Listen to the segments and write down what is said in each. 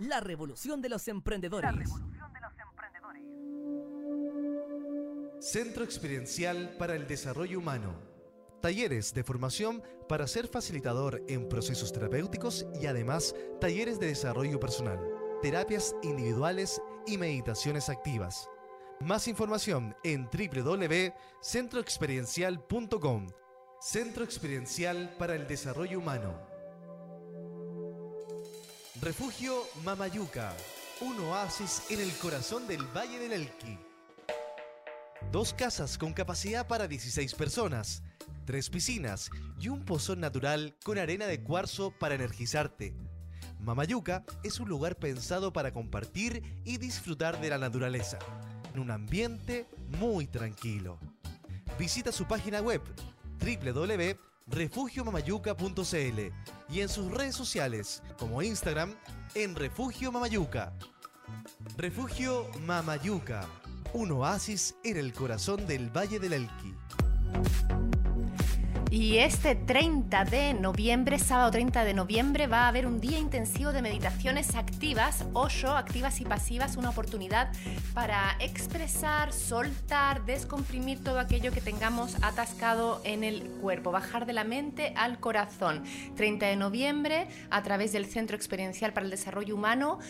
La revolución de los emprendedores. Centro Experiencial para el Desarrollo Humano. Talleres de formación para ser facilitador en procesos terapéuticos y además talleres de desarrollo personal, terapias individuales y meditaciones activas. Más información en www.centroexperiencial.com. Centro Experiencial para el Desarrollo Humano. Refugio Mamayuca, un oasis en el corazón del Valle del Elqui. Dos casas con capacidad para 16 personas, tres piscinas y un pozón natural con arena de cuarzo para energizarte. Mamayuca es un lugar pensado para compartir y disfrutar de la naturaleza, en un ambiente muy tranquilo. Visita su página web www.refugiomamayuca.cl y en sus redes sociales como Instagram en Refugio Mamayuca. Refugio Mamayuca, un oasis en el corazón del Valle del Elqui. Y este 30 de noviembre, sábado 30 de noviembre, va a haber un día intensivo de meditaciones activas, Osho, activas y pasivas, una oportunidad para expresar, soltar, descomprimir todo aquello que tengamos atascado en el cuerpo, bajar de la mente al corazón. 30 de noviembre, a través del Centro Experiencial para el Desarrollo Humano,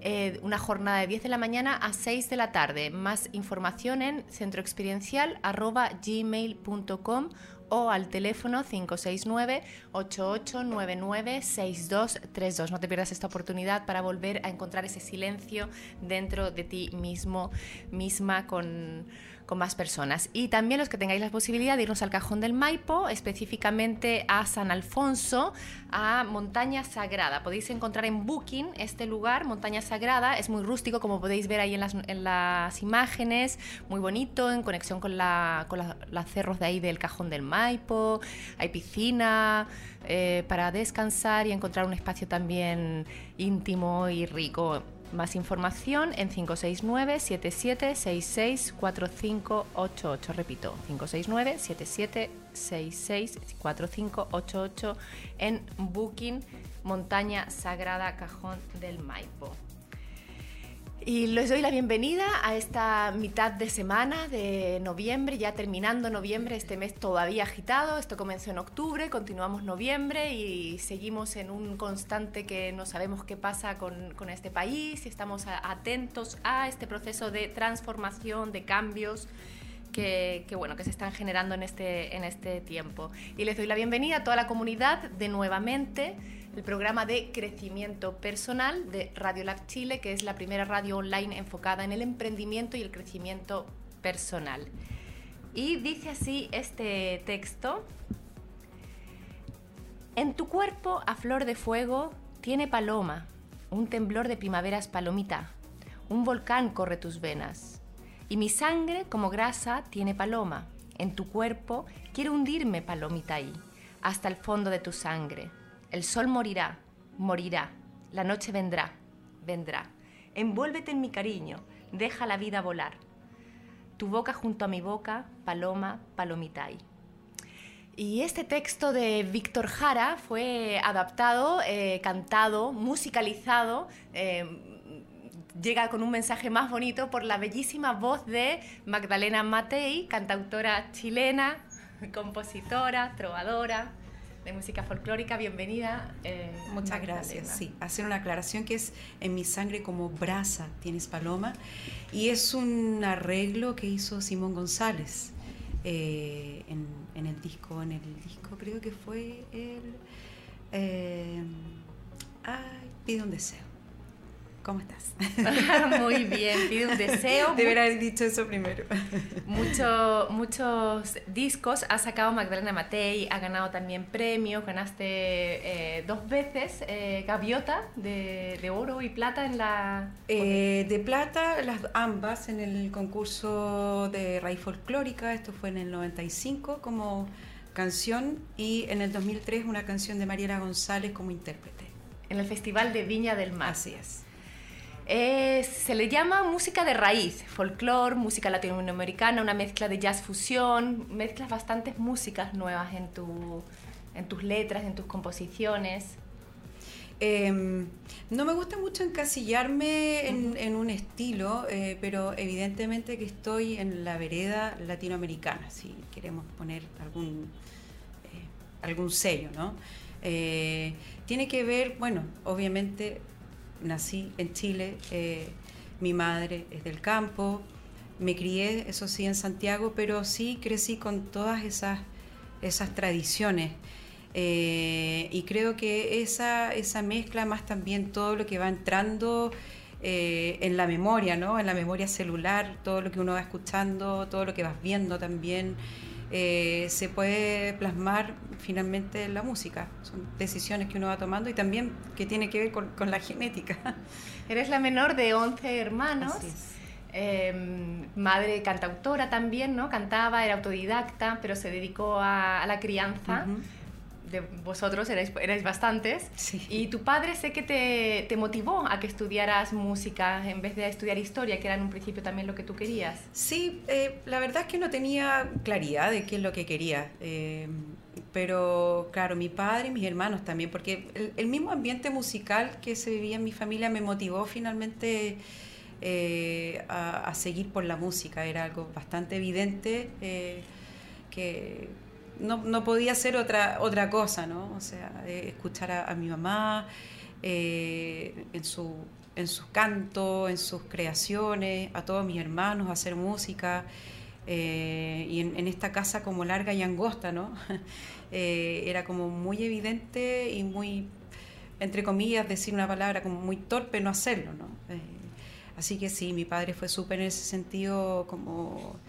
eh, una jornada de 10 de la mañana a 6 de la tarde. Más información en centroexperiencial.gmail.com o al teléfono 569-8899-6232. No te pierdas esta oportunidad para volver a encontrar ese silencio dentro de ti mismo, misma, con, con más personas. Y también los que tengáis la posibilidad de irnos al Cajón del Maipo, específicamente a San Alfonso, a Montaña Sagrada. Podéis encontrar en Booking este lugar, Montaña Sagrada. Es muy rústico, como podéis ver ahí en las, en las imágenes, muy bonito, en conexión con, la, con cerros de ahí del Cajón del Maipo hay piscina eh, para descansar y encontrar un espacio también íntimo y rico. Más información en 569-7766-4588. Repito, 569-7766-4588 en Booking Montaña Sagrada Cajón del Maipo. Y les doy la bienvenida a esta mitad de semana de noviembre, ya terminando noviembre, este mes todavía agitado. Esto comenzó en octubre, continuamos noviembre y seguimos en un constante que no sabemos qué pasa con, este país y estamos atentos a este proceso de transformación, de cambios. Que, que, bueno, que se están generando en este, en este tiempo. Y les doy la bienvenida a toda la comunidad de nuevamente el programa de crecimiento personal de Radio Lab Chile, que es la primera radio online enfocada en el emprendimiento y el crecimiento personal. Y dice así este texto. En tu cuerpo a flor de fuego tiene paloma, un temblor de primavera es palomita, un volcán corre tus venas. Y mi sangre como grasa tiene paloma. En tu cuerpo quiero hundirme palomita ahí, hasta el fondo de tu sangre el sol morirá, morirá, la noche vendrá, vendrá. Envuélvete en mi cariño, deja la vida volar. Tu boca junto a mi boca, paloma, palomitay. Y este texto de Víctor Jara fue adaptado, eh, cantado, musicalizado. Eh, llega con un mensaje más bonito por la bellísima voz de Magdalena Matei, cantautora chilena, compositora, trovadora, de música folclórica. Bienvenida. Eh, Muchas gracias. Sí, hacer una aclaración que es en mi sangre como brasa tienes paloma y es un arreglo que hizo Simón González eh, en, el disco, en el disco creo que fue el eh, ay, pide un deseo. ¿Cómo estás? Muy bien, pide un deseo. Debería haber dicho eso primero. Mucho, muchos discos ha sacado Magdalena Matei, ha ganado también premios, ganaste eh, dos veces eh, gaviota de, oro y plata en la... Eh, de plata, las ambas en el concurso de raíz folclórica, esto fue en el 95 como canción y en el 2003 una canción de Mariela González como intérprete. En el Festival de Viña del Mar. Así es se le llama música de raíz, folclore, música latinoamericana, una mezcla de jazz fusión, mezclas bastantes músicas nuevas en, tu, en tus letras, en tus composiciones. Em, no me gusta mucho encasillarme en, un estilo, eh, pero evidentemente que estoy en la vereda latinoamericana, si queremos poner algún, eh, algún sello, ¿no? Eh, tiene que ver, bueno, obviamente nací en Chile, mi madre es del campo, me crié, eso sí, en Santiago, pero sí crecí con todas esas, esas tradiciones. Eh, y creo que esa, esa mezcla, más también todo lo que va entrando eh, en la memoria, ¿no? en la memoria celular, todo lo que uno va escuchando, todo lo que vas viendo también, eh, se puede plasmar finalmente en la música. Son decisiones que uno va tomando y también que tiene que ver con, con la genética. Eres la menor de 11 hermanos. Em, madre cantautora también, ¿no? Cantaba, era autodidacta, pero se dedicó a, la crianza de vosotros erais, erais bastantes. Y tu padre sé que te, te, motivó a que estudiaras música en vez de estudiar historia, que era en un principio también lo que tú querías. Sí, eh, la verdad es que no tenía claridad de qué es lo que quería. Eh, pero claro, mi padre y mis hermanos también, porque el, mismo ambiente musical que se vivía en mi familia me motivó finalmente eh, a, a, seguir por la música. Era algo bastante evidente que no, no, podía ser otra, otra cosa, ¿no? O sea, escuchar a, mi mamá eh, en, su, en sus cantos, en sus creaciones, a todos mis hermanos, hacer música. Eh, y en, esta casa como larga y angosta, ¿no? Eh, era como muy evidente y muy, entre comillas, decir una palabra como muy torpe no hacerlo, ¿no? así que sí, mi padre fue súper en ese sentido como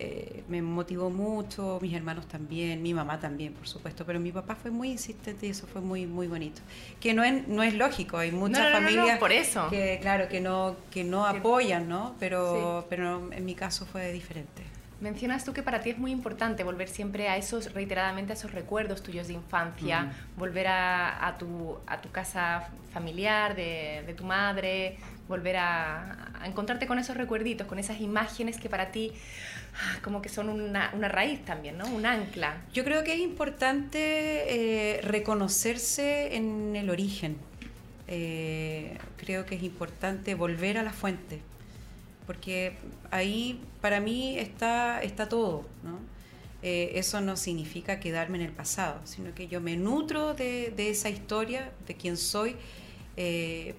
eh, me motivó mucho, mis hermanos también, mi mamá también, por supuesto, pero mi papá fue muy insistente y eso fue muy muy bonito. Que no es, no es lógico, hay muchas familias por eso. que claro que no que no apoyan, ¿no? Pero pero en mi caso fue diferente. Mencionas tú que para ti es muy importante volver siempre a esos, reiteradamente a esos recuerdos tuyos de infancia, volver a, a, tu, a tu casa familiar, de, de tu madre, volver a, encontrarte con esos recuerditos, con esas imágenes que para ti Ah, como que son una, una, raíz también, ¿no? Un ancla. Yo creo que es importante eh, reconocerse en el origen. Eh, creo que es importante volver a la fuente, porque ahí para mí está, está todo, ¿no? Eh, eso no significa quedarme en el pasado, sino que yo me nutro de, de esa historia, de quién soy,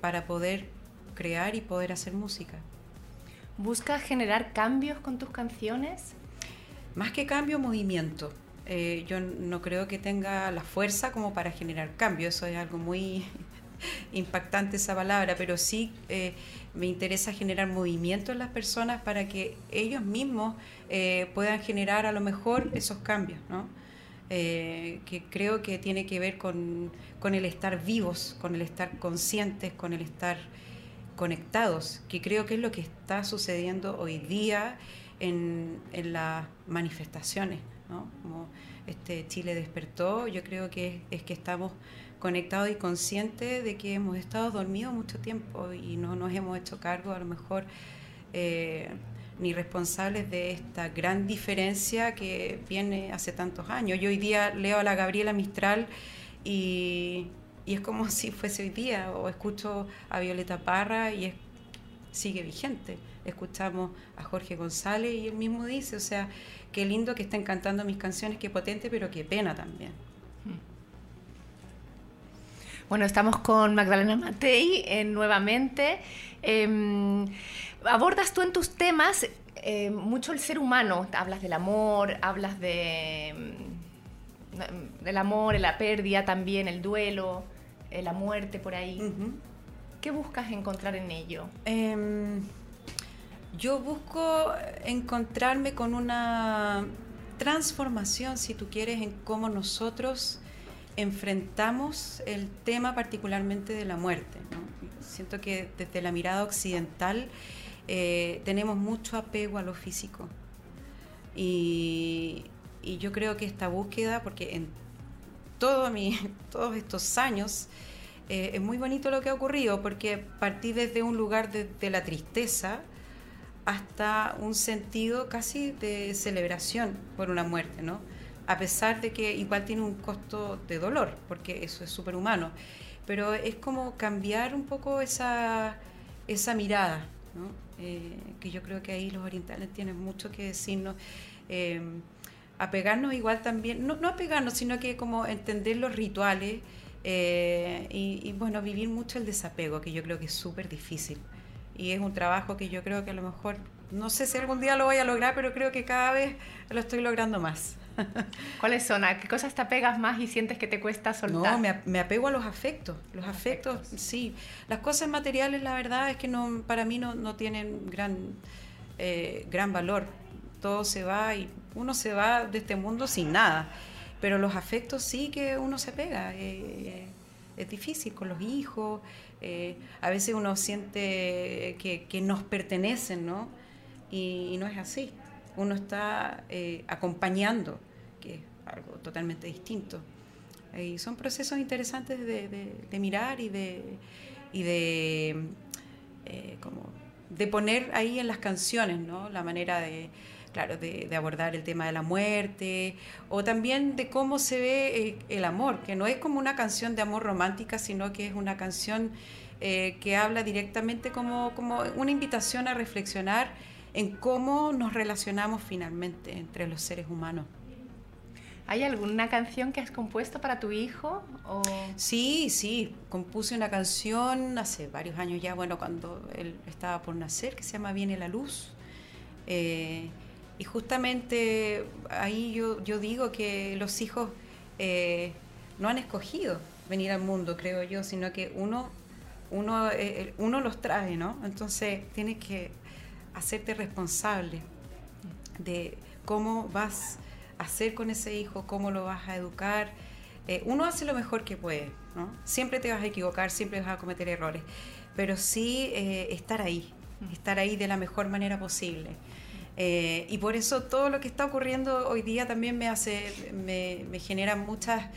para poder crear y poder hacer música. ¿Buscas generar cambios con tus canciones? Más que cambio, movimiento. Eh, yo no creo que tenga la fuerza como para generar cambio, eso es algo muy impactante esa palabra, pero sí eh, me interesa generar movimiento en las personas para que ellos mismos eh, puedan generar a lo mejor esos cambios, ¿no? que creo que tiene que ver con, con, el estar vivos, con el estar conscientes, con el estar conectados, que creo que es lo que está sucediendo hoy día en, en las manifestaciones, ¿no? Como este Chile despertó, yo creo que es, que estamos conectados y conscientes de que hemos estado dormidos mucho tiempo y no nos hemos hecho cargo a lo mejor eh, ni responsables de esta gran diferencia que viene hace tantos años. Yo hoy día leo a la Gabriela Mistral y, y es como si fuese hoy día, o escucho a Violeta Parra y es, sigue vigente. Escuchamos a Jorge González y él mismo dice, o sea, qué lindo que estén cantando mis canciones, qué potente, pero qué pena también. Bueno, estamos con Magdalena Matei eh, nuevamente. Em, abordas tú en tus temas eh, mucho el ser humano. Hablas del amor, hablas de, mm, del amor, la pérdida también, el duelo. Eh, la muerte por ahí. ¿Qué buscas encontrar en ello? Em, yo busco encontrarme con una transformación, si tú quieres, en cómo nosotros enfrentamos el tema particularmente de la muerte. Siento que desde la mirada occidental eh, tenemos mucho apego a lo físico. Y, y, yo creo que esta búsqueda, porque en todo mi, todos estos años, eh, es muy bonito lo que ha ocurrido porque partí desde un lugar de, la tristeza hasta un sentido casi de celebración por una muerte, ¿no? A pesar de que igual tiene un costo de dolor, porque eso es superhumano. pero es como cambiar un poco esa, esa mirada, eh, que yo creo que ahí los orientales tienen mucho que decirnos. Eh, apegarnos igual también, no, no apegarnos, sino que como entender los rituales eh, y, bueno, vivir mucho el desapego, que yo creo que es súper difícil. Y es un trabajo que yo creo que a lo mejor, no sé si algún día lo voy a lograr, pero creo que cada vez lo estoy logrando más. ¿Cuáles son? ¿A qué cosas te apegas más y sientes que te cuesta soltar? No, me, apego a los afectos. Los, afectos, sí. Las cosas materiales, la verdad es que no, para mí no, no tienen gran, eh, gran valor. Todo se va y uno se va de este mundo sin nada. Pero los afectos sí que uno se pega. Eh, es difícil con los hijos. Eh, a veces uno siente que, nos pertenecen, ¿no? Y, no es así. Uno está eh, acompañando, que es algo totalmente distinto. Y son procesos interesantes de, mirar y de, y de, como de poner ahí en las canciones, ¿no? La manera de, claro, de, abordar el tema de la muerte, o también de cómo se ve eh, el amor, que no es como una canción de amor romántica, sino que es una canción eh, que habla directamente como, como una invitación a reflexionar en cómo nos relacionamos finalmente entre los seres humanos. ¿Hay alguna canción que has compuesto para tu hijo? O... Sí, sí, compuse una canción hace varios años ya, bueno, cuando él estaba por nacer, que se llama Viene la Luz. Eh, y justamente ahí yo, yo digo que los hijos eh, no han escogido venir al mundo, creo yo, sino que uno, uno, eh, uno los trae, ¿no? Entonces tienes que hacerte responsable de cómo vas a hacer con ese hijo, cómo lo vas a educar. Eh, uno hace lo mejor que puede, ¿no? Siempre te vas a equivocar, siempre vas a cometer errores, pero sí estar ahí, estar ahí de la mejor manera posible. Eh, y por eso todo lo que está ocurriendo hoy día también me hace, me, genera mucha,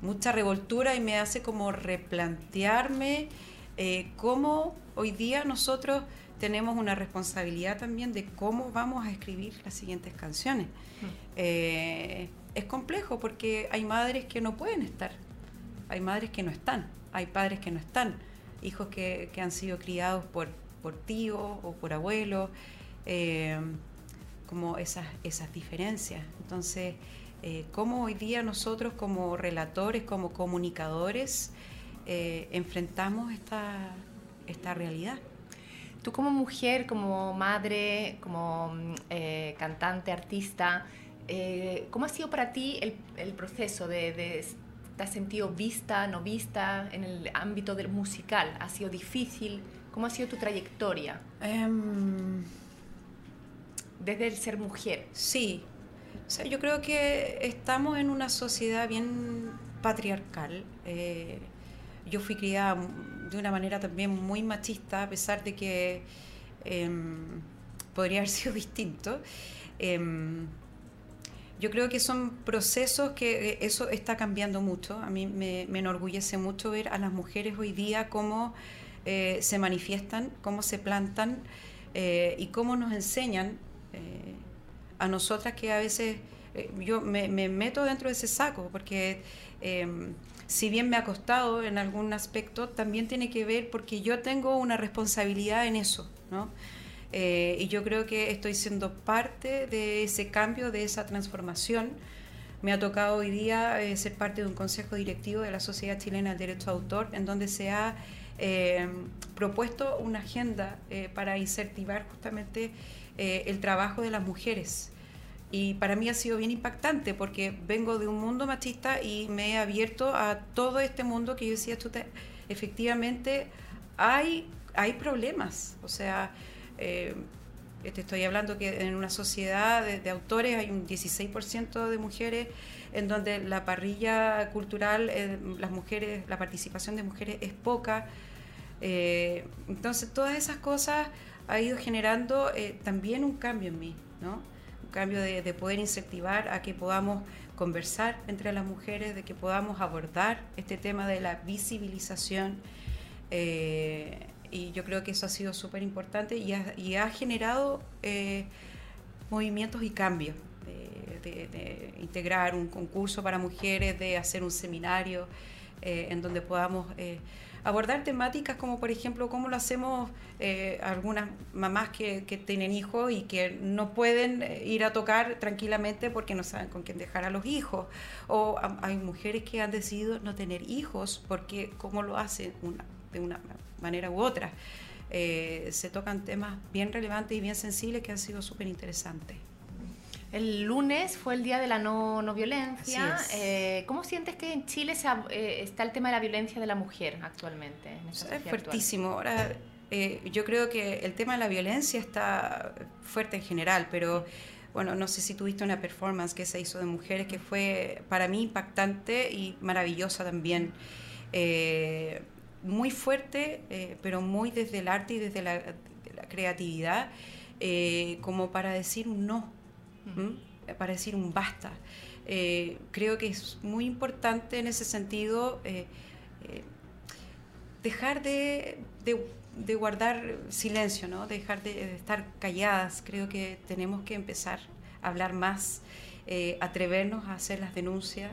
mucha revoltura y me hace como replantearme eh, cómo hoy día nosotros tenemos una responsabilidad también de cómo vamos a escribir las siguientes canciones. Mm. Eh, es complejo porque hay madres que no pueden estar, hay madres que no están, hay padres que no están, hijos que, que han sido criados por, por tíos o por abuelos como esas, esas diferencias. Entonces, eh, cómo hoy día nosotros como relatores, como comunicadores, eh, enfrentamos esta, esta realidad. Tú como mujer, como madre, como eh, cantante, artista, ¿cómo ha sido para ti el, el proceso de, de, ¿Te has sentido vista, no vista en el ámbito del musical? ¿Ha sido difícil? ¿Cómo ha sido tu trayectoria? Em, desde el ser mujer. Sí, o sea, yo creo que estamos en una sociedad bien patriarcal. Eh, yo fui criada de una manera también muy machista, a pesar de que em, podría haber sido distinto. Em, yo creo que son procesos que eh, eso está cambiando mucho. A mí me, enorgullece mucho ver a las mujeres hoy día cómo eh, se manifiestan, cómo se plantan y cómo nos enseñan eh, a nosotras que a veces eh, yo me, meto dentro de ese saco, porque em, si bien me ha costado en algún aspecto, también tiene que ver porque yo tengo una responsabilidad en eso, ¿no? Eh, y yo creo que estoy siendo parte de ese cambio, de esa transformación. Me ha tocado hoy día ser parte de un consejo directivo de la Sociedad Chilena del Derecho de Autor, en donde se ha em, propuesto una agenda para incentivar justamente eh, el trabajo de las mujeres. Y para mí ha sido bien impactante porque vengo de un mundo machista y me he abierto a todo este mundo que yo decía, efectivamente hay, hay problemas. O sea, eh, te estoy hablando que en una sociedad de, autores hay un 16% de mujeres en donde la parrilla cultural, eh, las mujeres, la participación de mujeres es poca. entonces, todas esas cosas ha ido generando eh, también un cambio en mí, ¿no? Un cambio de, poder incentivar a que podamos conversar entre las mujeres, de que podamos abordar este tema de la visibilización. Eh, y yo creo que eso ha sido súper importante y ha, generado eh, movimientos y cambios. De, integrar un concurso para mujeres, de hacer un seminario en donde podamos abordar temáticas como por ejemplo cómo lo hacemos eh, algunas mamás que, tienen hijos y que no pueden eh, ir a tocar tranquilamente porque no saben con quién dejar a los hijos. O hay mujeres que han decidido no tener hijos porque cómo lo hacen de una manera u otra. Eh, se tocan temas bien relevantes y bien sensibles que han sido súper interesantes. El lunes fue el día de la no, no violencia. Eh, ¿Cómo sientes que en Chile eh, está el tema de la violencia de la mujer actualmente? es fuertísimo. Ahora, eh, yo creo que el tema de la violencia está fuerte en general, pero bueno, no sé si tuviste una performance que se hizo de mujeres que fue para mí impactante y maravillosa también. muy fuerte, pero muy desde el arte y desde la, la creatividad, como para decir un no para decir un basta. Eh, creo que es muy importante en ese sentido eh, eh, dejar de, guardar silencio, ¿no? dejar de, estar calladas. Creo que tenemos que empezar a hablar más, atrevernos a hacer las denuncias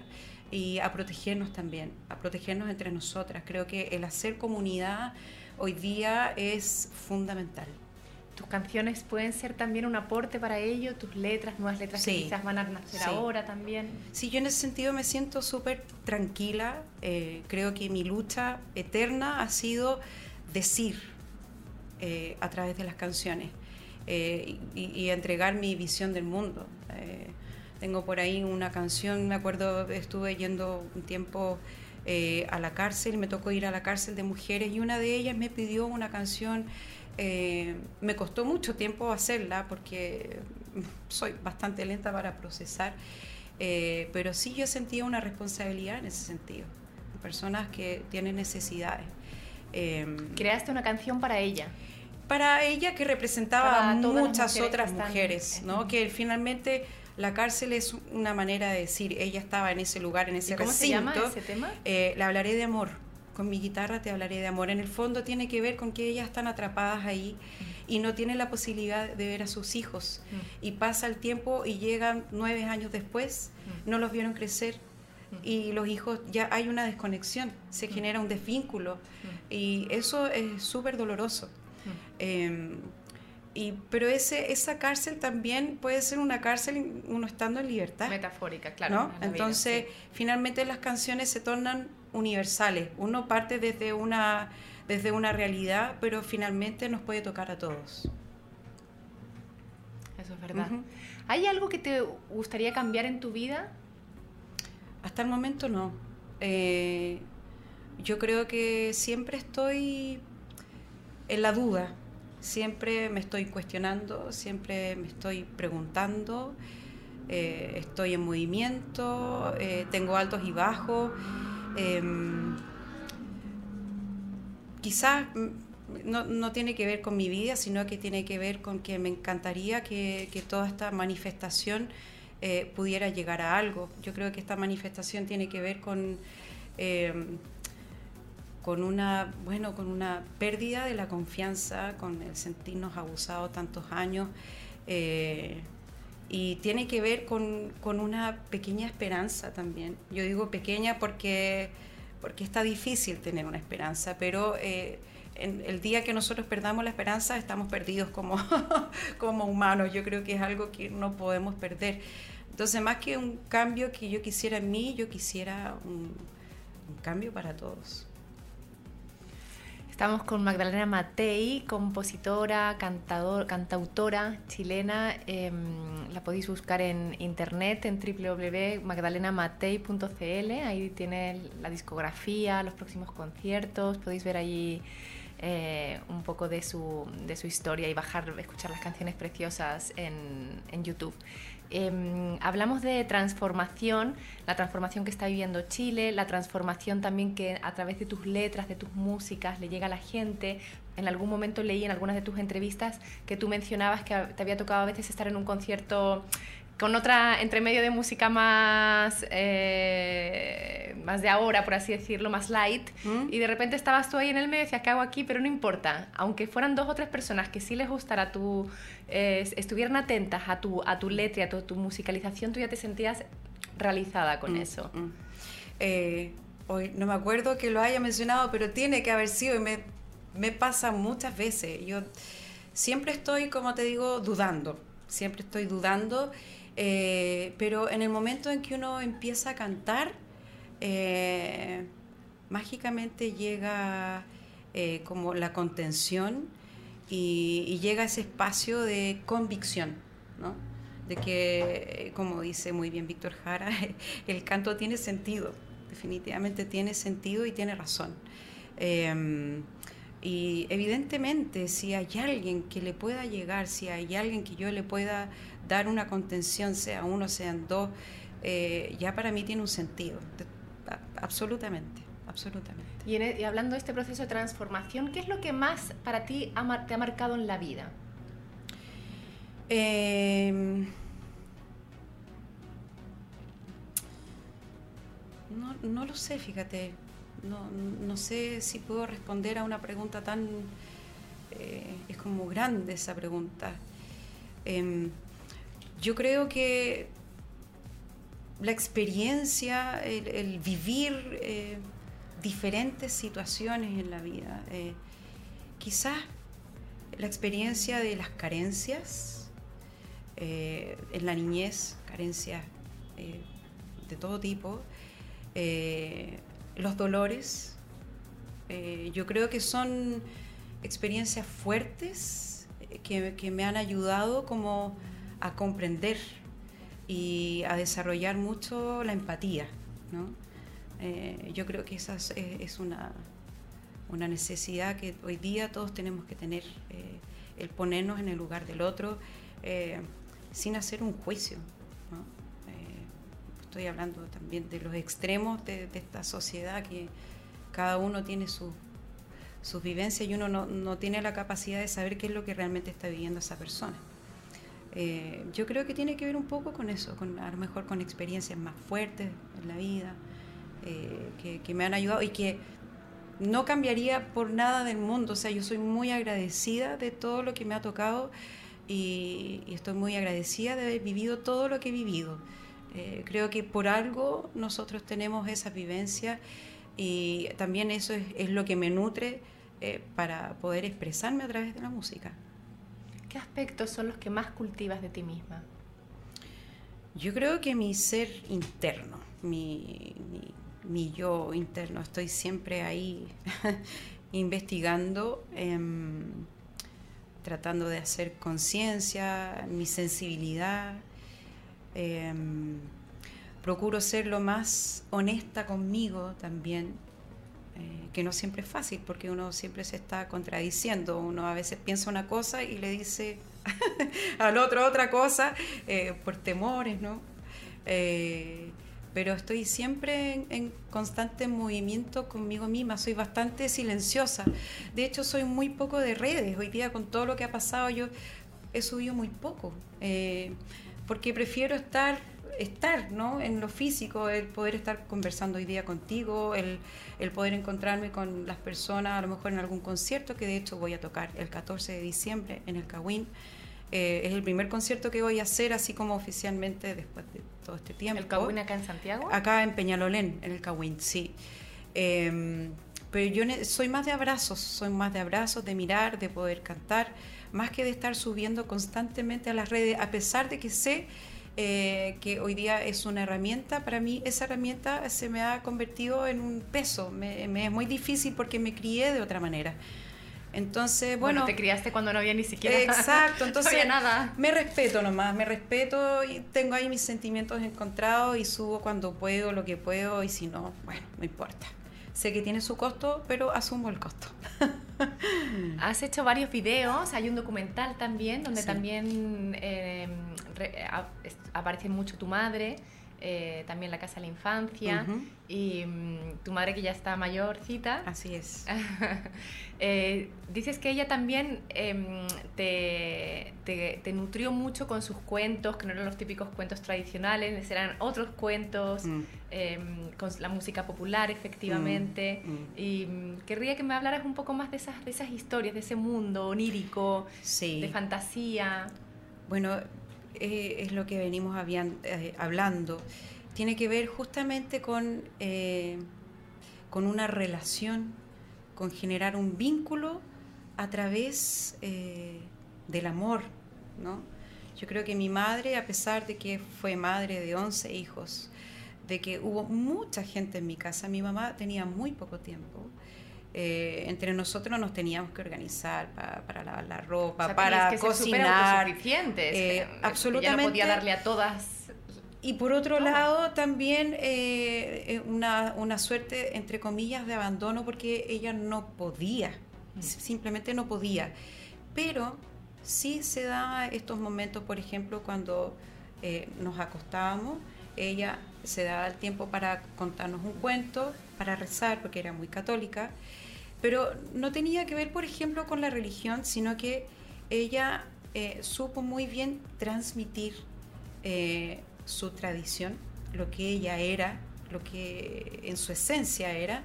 y a protegernos también, a protegernos entre nosotras. Creo que el hacer comunidad hoy día es fundamental tus canciones pueden ser también un aporte para ello, tus letras, nuevas letras que quizás van a nacer ahora también. Sí, yo en ese sentido me siento súper tranquila. Eh, creo que mi lucha eterna ha sido decir eh, a través de las canciones eh, y, entregar mi visión del mundo. tengo por ahí una canción, me acuerdo, estuve yendo un tiempo a la cárcel, me tocó ir a la cárcel de mujeres y una de ellas me pidió una canción eh, me costó mucho tiempo hacerla porque soy bastante lenta para procesar, eh, pero sí yo sentía una responsabilidad en ese sentido, personas que tienen necesidades. Em, Creaste una canción para ella. Para ella que representaba a muchas otras mujeres, ¿no? que finalmente la cárcel es una manera de decir, ella estaba en ese lugar, en ese ¿Cómo se llama ese tema? Eh, le hablaré de amor con mi guitarra te hablaré de amor. En el fondo tiene que ver con que ellas están atrapadas ahí y no tienen la posibilidad de ver a sus hijos. Y pasa el tiempo y llegan nueve años después, no los vieron crecer y los hijos ya hay una desconexión, se genera un desvínculo y eso es súper doloroso. Em, y, pero ese, esa cárcel también puede ser una cárcel uno estando en libertad. Metafórica, claro. ¿no? Entonces, finalmente las canciones se tornan universales. Uno parte desde una, desde una realidad, pero finalmente nos puede tocar a todos. Eso es verdad. ¿Hay algo que te gustaría cambiar en tu vida? Hasta el momento no. Eh, yo creo que siempre estoy en la duda, siempre me estoy cuestionando, siempre me estoy preguntando, eh, estoy en movimiento, eh, tengo altos y bajos Em, quizás no, tiene que ver con mi vida, sino que tiene que ver con que me encantaría que, toda esta manifestación eh, pudiera llegar a algo. Yo creo que esta manifestación tiene que ver con, em, con, una, bueno, con una pérdida de la confianza, con el sentirnos abusados tantos años. Eh, y tiene que ver con, con, una pequeña esperanza también. Yo digo pequeña porque, porque está difícil tener una esperanza, pero eh, en el día que nosotros perdamos la esperanza estamos perdidos como, como humanos. Yo creo que es algo que no podemos perder. Entonces, más que un cambio que yo quisiera en mí, yo quisiera un cambio para todos. Estamos con Magdalena Matei, compositora, cantautora chilena. Em, la podéis buscar en internet en www.magdalenamatei.cl. Ahí tiene la discografía, los próximos conciertos. Podéis ver allí eh, un poco de su, historia y bajar, escuchar las canciones preciosas en YouTube. Em, hablamos de transformación, la transformación que está viviendo Chile, la transformación también que a través de tus letras, de tus músicas, le llega a la gente. En algún momento leí en algunas de tus entrevistas que tú mencionabas que te había tocado a veces estar en un concierto con otra entre medio de música más eh, más de ahora por así decirlo más light ¿Mm? y de repente estabas tú ahí en el medio y decías qué hago aquí pero no importa aunque fueran dos o tres personas que sí les gustara tu eh, estuvieran atentas a tu a tu letra a tu, tu musicalización tú ya te sentías realizada con mm, eso mm. Eh, hoy no me acuerdo que lo haya mencionado, pero tiene que haber sido y me, me pasa muchas veces. Yo siempre estoy, como te digo, dudando, siempre estoy dudando, eh, pero en el momento en que uno empieza a cantar, eh, mágicamente llega eh, como la contención y, y, llega ese espacio de convicción, ¿no? de que, como dice muy bien Víctor Jara, el canto tiene sentido, definitivamente tiene sentido y tiene razón. Y evidentemente, si hay alguien que le pueda llegar, si hay alguien que yo le pueda dar una contención, sea uno, sean dos, eh, ya para mí tiene un sentido. absolutamente, absolutamente. E, y, hablando de este proceso de transformación, ¿qué es lo que más para ti te ha marcado en la vida? Em, no, no lo sé, fíjate no, no sé si puedo responder a una pregunta tan... Eh, es como grande esa pregunta. Em, yo creo que la experiencia, el, vivir eh, diferentes situaciones en la vida, eh, quizás la experiencia de las carencias en la niñez, carencias de todo tipo, los dolores. Eh, yo creo que son experiencias fuertes eh, que, me han ayudado como a comprender y a desarrollar mucho la empatía. Eh, yo creo que esa es, una, una, necesidad que hoy día todos tenemos que tener, el ponernos en el lugar del otro sin hacer un juicio estoy hablando también de los extremos de, esta sociedad que cada uno tiene su, sus vivencias y uno no, tiene la capacidad de saber qué es lo que realmente está viviendo esa persona. Eh, yo creo que tiene que ver un poco con eso, con, a lo mejor con experiencias más fuertes en la vida, eh, que, me han ayudado y que no cambiaría por nada del mundo. O sea, yo soy muy agradecida de todo lo que me ha tocado y, y estoy muy agradecida de haber vivido todo lo que he vivido. Eh, creo que por algo nosotros tenemos esa vivencia y también eso es, lo que me nutre eh, para poder expresarme a través de la música. ¿Qué aspectos son los que más cultivas de ti misma? Yo creo que mi ser interno, mi, yo interno, estoy siempre ahí investigando, em, tratando de hacer conciencia, mi sensibilidad, Em, procuro ser lo más honesta conmigo también, eh, que no siempre es fácil porque uno siempre se está contradiciendo, uno a veces piensa una cosa y le dice al otro otra cosa eh, por temores, ¿no? Eh, pero estoy siempre en, constante movimiento conmigo misma, soy bastante silenciosa. De hecho, soy muy poco de redes. Hoy día, con todo lo que ha pasado, yo he subido muy poco porque prefiero estar estar ¿no? en lo físico, el poder estar conversando hoy día contigo, el, el, poder encontrarme con las personas, a lo mejor en algún concierto que de hecho voy a tocar el 14 de diciembre en el Cawin. Eh, es el primer concierto que voy a hacer así como oficialmente después de todo este tiempo. ¿El Cawin acá en Santiago? Acá en Peñalolén, en el Cawin, sí. Em, pero yo soy más de abrazos, soy más de abrazos, de mirar, de poder cantar más que de estar subiendo constantemente a las redes, a pesar de que sé eh, que hoy día es una herramienta, para mí esa herramienta se me ha convertido en un peso, me, es muy difícil porque me crié de otra manera. Entonces, bueno, te criaste cuando no había ni siquiera Exacto, entonces nada. Me respeto nomás, me respeto y tengo ahí mis sentimientos encontrados y subo cuando puedo lo que puedo y si no, bueno, no importa. Sé que tiene su costo, pero asumo el costo. Has hecho varios videos, hay un documental también, donde también eh, aparece mucho tu madre. Eh, también la Casa de la Infancia, y mm, tu madre que ya está mayorcita. Así es. Eh, dices que ella también em, te, te, nutrió mucho con sus cuentos, que no eran los típicos cuentos tradicionales, eran otros cuentos, mm. em, con la música popular efectivamente. Mm, y querría que me hablaras un poco más de esas, de esas historias, de ese mundo onírico, de fantasía. Bueno, eh, es lo que venimos eh, hablando, tiene que ver justamente con eh, con una relación, con generar un vínculo a través del amor, ¿no? Yo creo que mi madre, a pesar de que fue madre de 11 hijos, de que hubo mucha gente en mi casa, mi mamá tenía muy poco tiempo. Eh, entre nosotros nos teníamos que organizar para lavar la ropa, para que cocinar. Eh, absolutamente. podía darle a todas. Y por otro lado, también eh, una, una, suerte, entre comillas, de abandono porque ella no podía, mm. simplemente no podía. Pero sí se da estos momentos, por ejemplo, cuando nos acostábamos, ella se daba el tiempo para contarnos un cuento, para rezar, porque era muy católica, pero no tenía que ver, por ejemplo, con la religión, sino que ella eh, supo muy bien transmitir eh, su tradición, lo que ella era, lo que en su esencia era,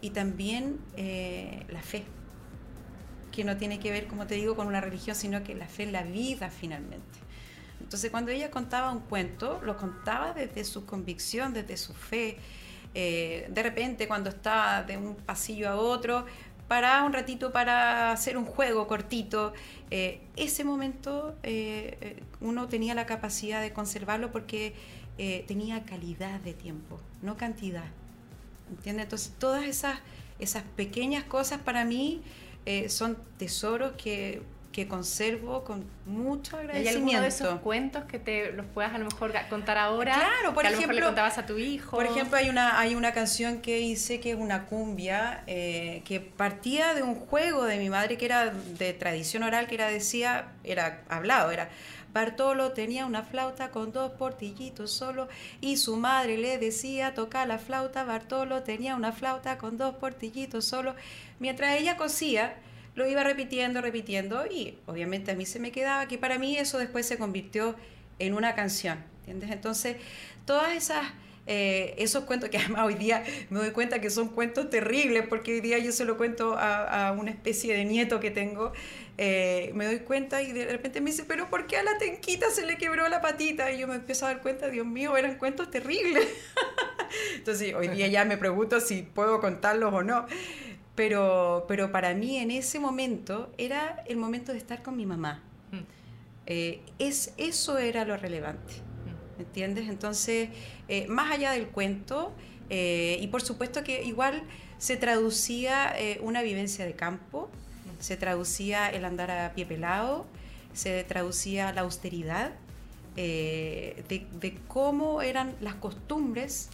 y también eh, la fe, que no tiene que ver, como te digo, con una religión, sino que la fe la vida finalmente. Entonces cuando ella contaba un cuento, lo contaba desde su convicción, desde su fe. Eh, de repente cuando estaba de un pasillo a otro, paraba un ratito para hacer un juego cortito. Eh, ese momento eh, uno tenía la capacidad de conservarlo porque tenía calidad de tiempo, no cantidad. ¿Entiendes? Entonces todas esas, esas pequeñas cosas para mí son tesoros que que conservo con mucho agradecimiento. ¿Hay alguno de esos cuentos que te los puedas a lo mejor contar ahora? Claro, por que ejemplo. A lo mejor le contabas a tu hijo. Por ejemplo, hay una, hay una canción que hice que es una cumbia eh, que partía de un juego de mi madre que era de tradición oral, que era, decía, era hablado, era. Bartolo tenía una flauta con dos portillitos solo y su madre le decía toca la flauta. Bartolo tenía una flauta con dos portillitos solo. Mientras ella cosía, lo iba repitiendo, repitiendo y obviamente a mí se me quedaba que para mí eso después se convirtió en una canción, ¿entiendes? Entonces, todas esas... Eh, esos cuentos que además hoy día me doy cuenta que son cuentos terribles, porque hoy día yo se lo cuento a, una especie de nieto que tengo, eh, me doy cuenta y de repente me dice, pero ¿por qué a la tenquita se le quebró la patita? Y yo me empiezo a dar cuenta, Dios mío, eran cuentos terribles. Entonces hoy día ya me pregunto si puedo contarlos o no. Pero, pero para mí en ese momento era el momento de estar con mi mamá. Mm. Eh, es, eso era lo relevante, mm. ¿entiendes? Entonces, eh, más allá del cuento, eh, y por supuesto que igual se traducía una vivencia de campo, mm. se traducía el andar a pie pelado, se traducía la austeridad, de, de, cómo eran las costumbres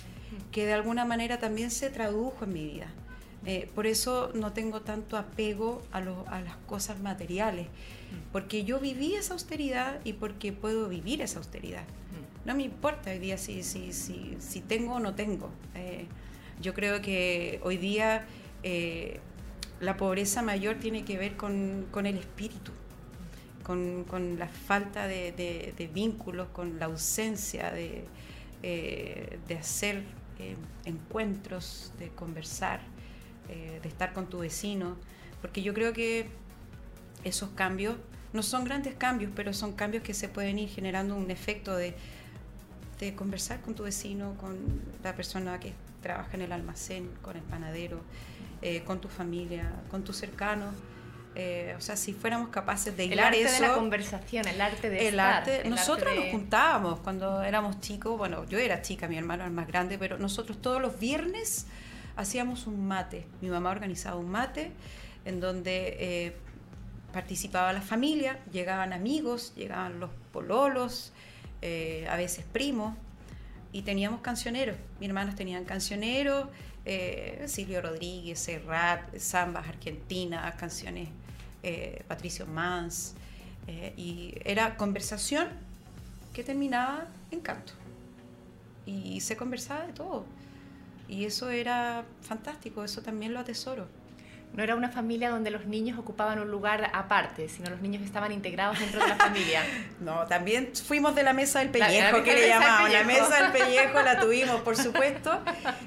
que de alguna manera también se tradujo en mi vida. Eh, por eso no tengo tanto apego a, las cosas materiales, mm. porque yo viví esa austeridad y porque puedo vivir esa austeridad. Mm. No me importa hoy día si, si, si, si tengo o no tengo. Eh, yo creo que hoy día eh, la pobreza mayor tiene que ver con, el espíritu, con, la falta de, vínculos, con la ausencia de, de hacer encuentros, de conversar. Eh, de estar con tu vecino, porque yo creo que esos cambios no son grandes cambios, pero son cambios que se pueden ir generando un efecto de, de conversar con tu vecino, con la persona que trabaja en el almacén, con el panadero, eh, con tu familia, con tus cercanos. Eh, o sea, si fuéramos capaces de hilar el arte de la conversación, el arte de el Arte, nosotros nos juntábamos cuando éramos chicos, bueno, yo era chica, mi hermano era más grande, pero nosotros todos los viernes hacíamos un mate. Mi mamá organizaba un mate en donde eh, participaba la familia, llegaban amigos, llegaban los pololos, eh, a veces primos, y teníamos cancioneros. Mis hermanas tenían cancioneros, eh, Silvio Rodríguez, Serrat, zambas argentinas, canciones Patricio Mans, y era conversación que terminaba en canto. Y se conversaba de todo. Y eso era fantástico, eso también lo atesoro. No era una familia donde los niños ocupaban un lugar aparte, sino los niños estaban integrados dentro de la familia. no, también fuimos de la mesa del pellejo, que le llamaban. La mesa del pellejo la tuvimos, por supuesto,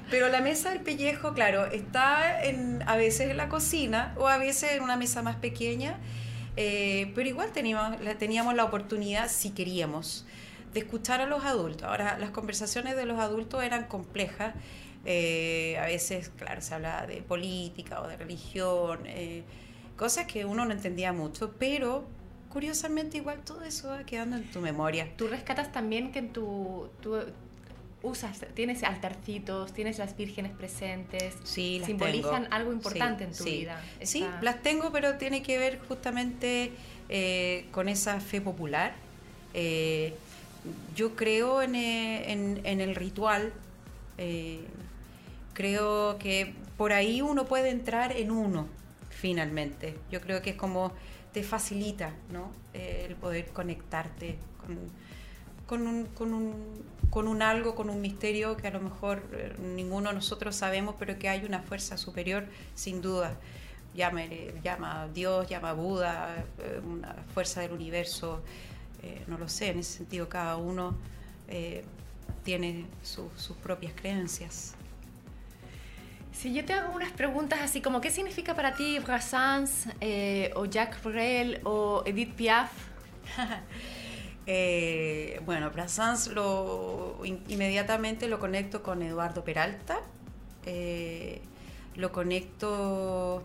pero la mesa del pellejo, claro, está en, a veces en la cocina o a veces en una mesa más pequeña, eh, pero igual teníamos, teníamos la oportunidad, si queríamos, de escuchar a los adultos. Ahora, las conversaciones de los adultos eran complejas Eh, a veces, claro, se habla de política o de religión, eh, cosas que uno no entendía mucho, pero curiosamente igual todo eso va quedando en tu memoria. Tú rescatas también que en tu, usas, tienes altarcitos, tienes las vírgenes presentes, sí, las simbolizan algo importante en tu vida. Sí, las tengo, pero tiene que ver justamente eh, con esa fe popular. Eh, yo creo en, eh, en, el ritual, creo que por ahí uno puede entrar en uno, finalmente. Yo creo que es como te facilita ¿no? el poder conectarte con un, algo, con un misterio que a lo mejor eh, ninguno de nosotros sabemos, pero que hay una fuerza superior, sin duda. Llama, llama Dios, llama Buda, eh, una fuerza del universo, eh, no lo sé, en ese sentido cada uno tiene sus propias creencias. Si yo te hago unas preguntas así como, ¿qué significa para ti Brassens o Jacques Brel o Edith Piaf? Eh, bueno, Brassens lo, inmediatamente lo conecto con Eduardo Peralta, eh, lo conecto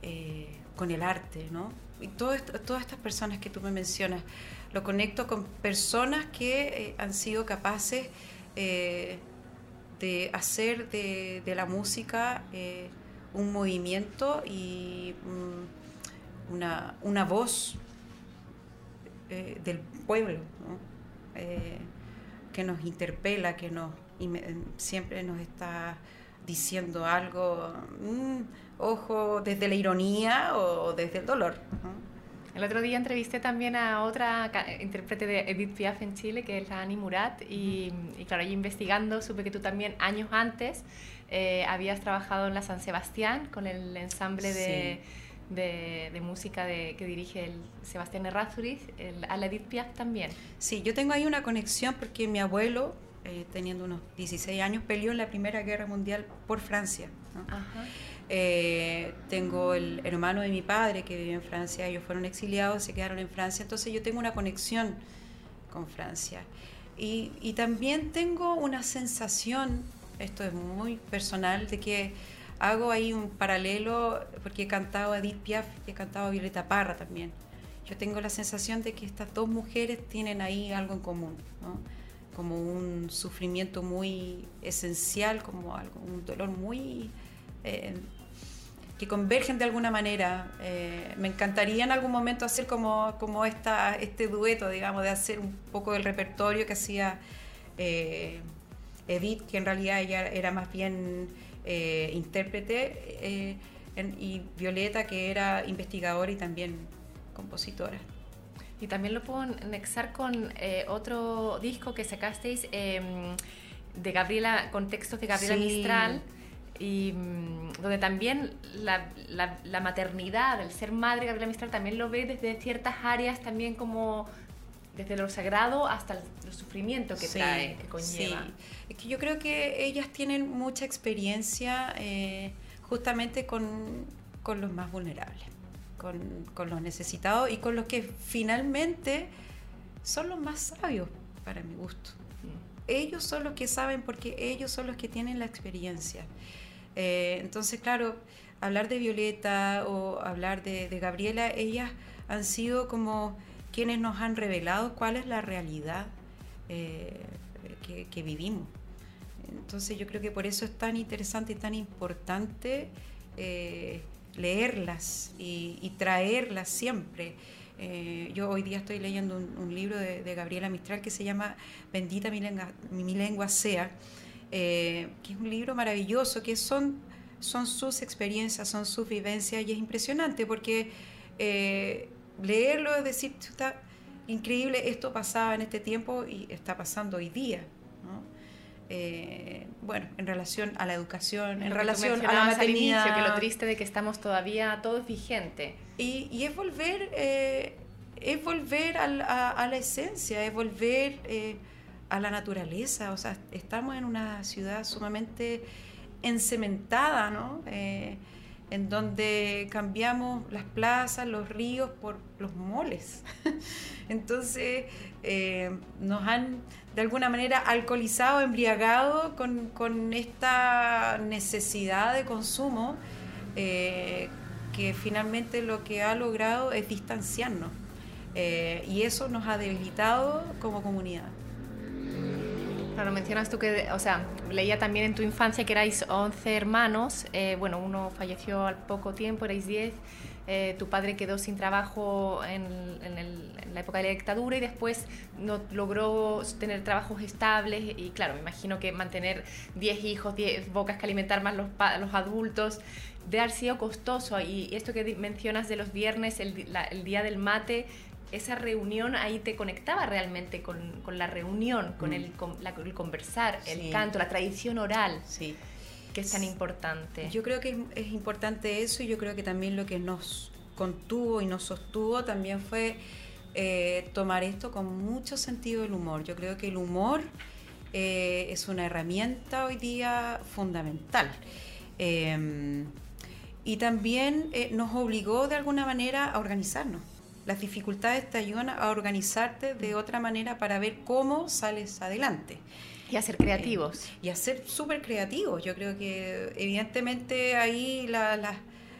eh, con el arte, ¿no? Y todas estas personas que tú me mencionas, lo conecto con personas que han sido capaces de hacer de, la música un movimiento y una, una voz eh, del pueblo, eh, que nos interpela, que nos siempre nos está diciendo algo, mm, ojo, desde la ironía o desde el dolor. El otro día entrevisté también a otra intérprete de Edith Piaf en Chile, que es la Ani Murat, y, claro, yo investigando supe que tú también años antes eh, habías trabajado en la San Sebastián con el ensamble de de, música de, que dirige el Sebastián Errázuriz, el, a la Edith Piaf también. Sí, yo tengo ahí una conexión porque mi abuelo, eh, teniendo unos 16 años, peleó en la Primera Guerra Mundial por Francia. Eh, tengo el hermano de mi padre que vive en Francia, ellos fueron exiliados, se quedaron en Francia, entonces yo tengo una conexión con Francia. Y, y también tengo una sensación, esto es muy personal, de que hago ahí un paralelo porque he cantado a Edith Piaf y he cantado a Violeta Parra también. Yo tengo la sensación de que estas dos mujeres tienen ahí algo en común, como un sufrimiento muy esencial, como algo, un dolor muy... Eh, que convergen de alguna manera. Eh, me encantaría en algún momento hacer como, como esta, este dueto, digamos, de hacer un poco del repertorio que hacía eh, Edith, que en realidad ella era más bien eh, intérprete, eh, y Violeta, que era investigadora y también compositora. Y también lo puedo anexar con eh, otro disco que sacasteis em, de Gabriela, con textos de Gabriela Mistral, y mm, donde también la, la, maternidad, el ser madre Gabriela Mistral también lo ve desde ciertas áreas también como desde lo sagrado hasta el, sufrimiento que trae, que conlleva. Sí. Es que yo creo que ellas tienen mucha experiencia eh, justamente con, con, los más vulnerables, con, con, los necesitados y con los que finalmente son los más sabios para mi gusto. Ellos son los que saben porque ellos son los que tienen la experiencia. Eh, entonces, claro, hablar de Violeta o hablar de, Gabriela, ellas han sido como quienes nos han revelado cuál es la realidad eh, que, vivimos. Entonces yo creo que por eso es tan interesante y tan importante eh, leerlas y, traerlas siempre. Yo hoy día estoy leyendo un, libro de, Gabriela Mistral que se llama Bendita mi lengua sea, que es un libro maravilloso, que son, son sus experiencias, son sus vivencias y es impresionante porque leerlo es decir, está increíble, esto pasaba en este tiempo y está pasando hoy día. Eh, bueno, en relación a la educación, en relación a la maternidad. que lo triste de que estamos todavía todos vigente. Y, y es volver, eh, es volver a, la esencia, es volver eh, a la naturaleza. O sea, estamos en una ciudad sumamente encementada, ¿no? en donde cambiamos las plazas, los ríos por los moles. Entonces eh, nos han de alguna manera alcoholizado, embriagado con, esta necesidad de consumo eh, que finalmente lo que ha logrado es distanciarnos. Eh, y eso nos ha debilitado como comunidad. Claro, mencionas tú que, o sea, leía también en tu infancia que erais 11 hermanos, eh, bueno, uno falleció al poco tiempo, erais 10, eh, tu padre quedó sin trabajo en, la época de la dictadura y después no logró tener trabajos estables y claro, me imagino que mantener 10 hijos, 10 bocas que alimentar más los, los adultos, de haber sido costoso. Y esto que mencionas de los viernes, el, el día del mate, esa reunión ahí te conectaba realmente con, la reunión, con, mm. el, el, conversar, el canto, la tradición oral. Sí. Que es tan importante. Yo creo que es, importante eso y yo creo que también lo que nos contuvo y nos sostuvo también fue eh, tomar esto con mucho sentido del humor. Yo creo que el humor eh, es una herramienta hoy día fundamental. Em, y también eh, nos obligó de alguna manera a organizarnos las dificultades te ayudan a organizarte de otra manera para ver cómo sales adelante. Y a ser creativos. Eh, y a ser súper creativos. Yo creo que evidentemente ahí la,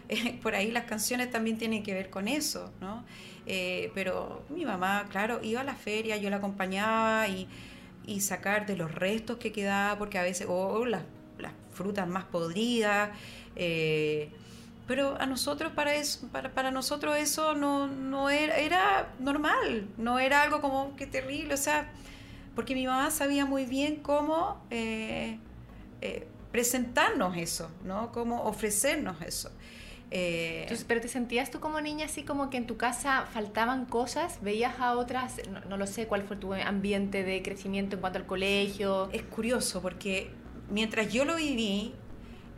por ahí las canciones también tienen que ver con eso, ¿no? Eh, pero mi mamá, claro, iba a la feria, yo la acompañaba y, sacar de los restos que quedaba, porque a veces, o las, las frutas más podridas, eh, pero a nosotros, para eso, para, para nosotros eso no, no era, era normal, no era algo como que terrible, o sea, porque mi mamá sabía muy bien cómo eh, eh, presentarnos eso, ¿no? Cómo ofrecernos eso. Eh, pero te sentías tú como niña así como que en tu casa faltaban cosas, veías a otras, no, no, lo sé cuál fue tu ambiente de crecimiento en cuanto al colegio. Es curioso porque mientras yo lo viví,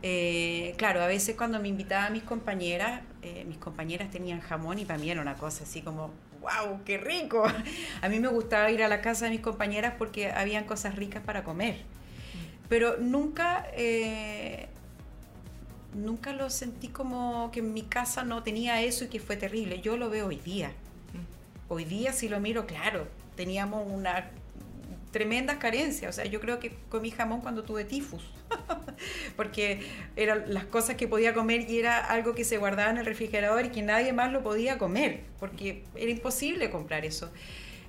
eh, claro, a veces cuando me invitaba a mis compañeras, eh, mis compañeras tenían jamón y para mí era una cosa así como, wow, qué rico. A mí me gustaba ir a la casa de mis compañeras porque habían cosas ricas para comer. Pero nunca, eh, nunca lo sentí como que en mi casa no tenía eso y que fue terrible. Yo lo veo hoy día. Hoy día si lo miro, claro, teníamos una tremendas carencias. O sea, yo creo que comí jamón cuando tuve tifus, porque eran las cosas que podía comer y era algo que se guardaba en el refrigerador y que nadie más lo podía comer, porque era imposible comprar eso.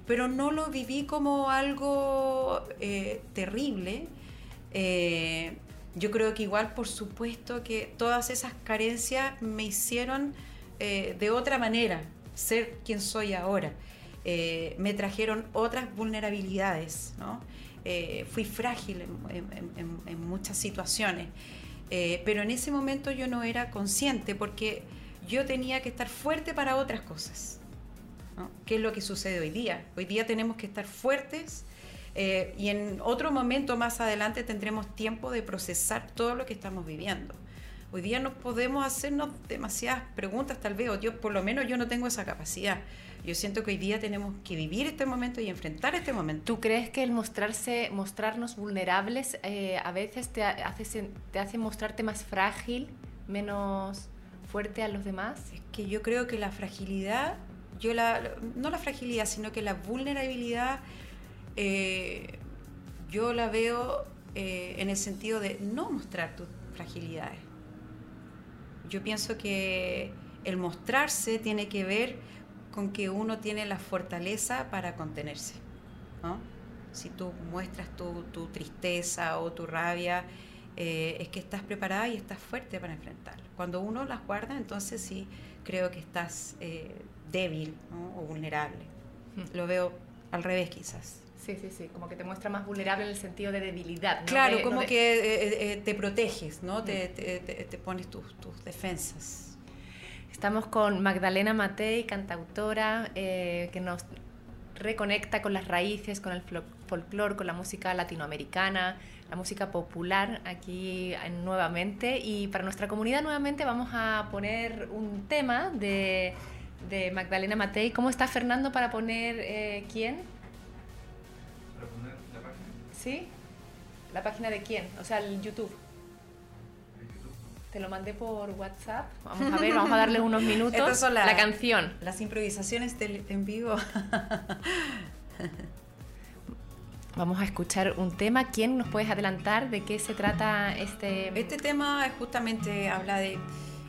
Pero no lo viví como algo eh, terrible. Eh, yo creo que igual, por supuesto, que todas esas carencias me hicieron eh, de otra manera ser quien soy ahora. Eh, me trajeron otras vulnerabilidades, ¿no? Eh, fui frágil en, muchas situaciones, eh, pero en ese momento yo no era consciente porque yo tenía que estar fuerte para otras cosas. ¿no? ¿Qué es lo que sucede hoy día? Hoy día tenemos que estar fuertes y en otro momento más adelante tendremos tiempo de procesar todo lo que estamos viviendo. Hoy día no podemos hacernos demasiadas preguntas, tal vez, o yo por lo menos yo no tengo esa capacidad. Yo siento que hoy día tenemos que vivir este momento y enfrentar este momento. ¿Tú crees que el mostrarse, mostrarnos vulnerables eh, a veces te hace, te hace mostrarte más frágil, menos fuerte a los demás? Es que yo creo que la fragilidad, yo la, no la fragilidad, sino que la vulnerabilidad, eh, yo la veo eh, en el sentido de no mostrar tus fragilidades. Yo pienso que el mostrarse tiene que ver con que uno tiene la fortaleza para contenerse. Si tú muestras tu, tristeza o tu rabia, eh, es que estás preparada y estás fuerte para enfrentarlo. Cuando uno las guarda, entonces sí creo que estás eh, débil o vulnerable. Hmm. Lo veo al revés quizás. Sí, sí, sí, como que te muestra más vulnerable en el sentido de debilidad. Claro, como que eh, te proteges, ¿no? Te, hmm. te, pones tus, tus defensas. Estamos con Magdalena Matei, cantautora, eh, que nos reconecta con las raíces, con el folclore, con la música latinoamericana, la música popular aquí nuevamente. Y para nuestra comunidad nuevamente vamos a poner un tema de, Magdalena Matei. ¿Cómo está Fernando para poner eh, quién? Para poner la página. ¿Sí? ¿La página de quién? O sea, el YouTube. Te lo mandé por WhatsApp. Vamos a ver, vamos a darle unos minutos. Estas son la- la canción. Las improvisaciones del- en vivo. Vamos a escuchar un tema. ¿Quién nos puedes adelantar de qué se trata este? Este tema es justamente habla de,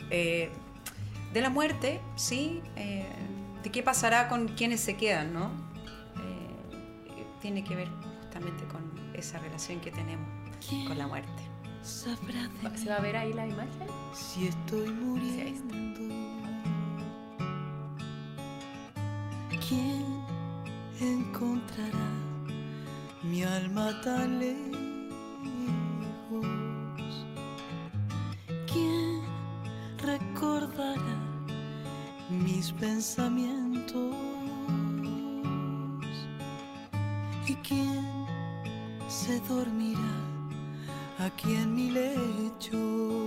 eh, de la muerte, ¿sí? Eh, de qué pasará con quienes se quedan, ¿no? Eh, tiene que ver justamente con esa relación que tenemos con la muerte. Sabrá de ¿Se va a ver ahí la imagen? si estoy Sí, ahí está. muriendo. ¿Quién encontrará mi alma tan lejos? ¿Quién recordará mis pensamientos? ¿Y quién se dormirá? Aquí en mi lecho.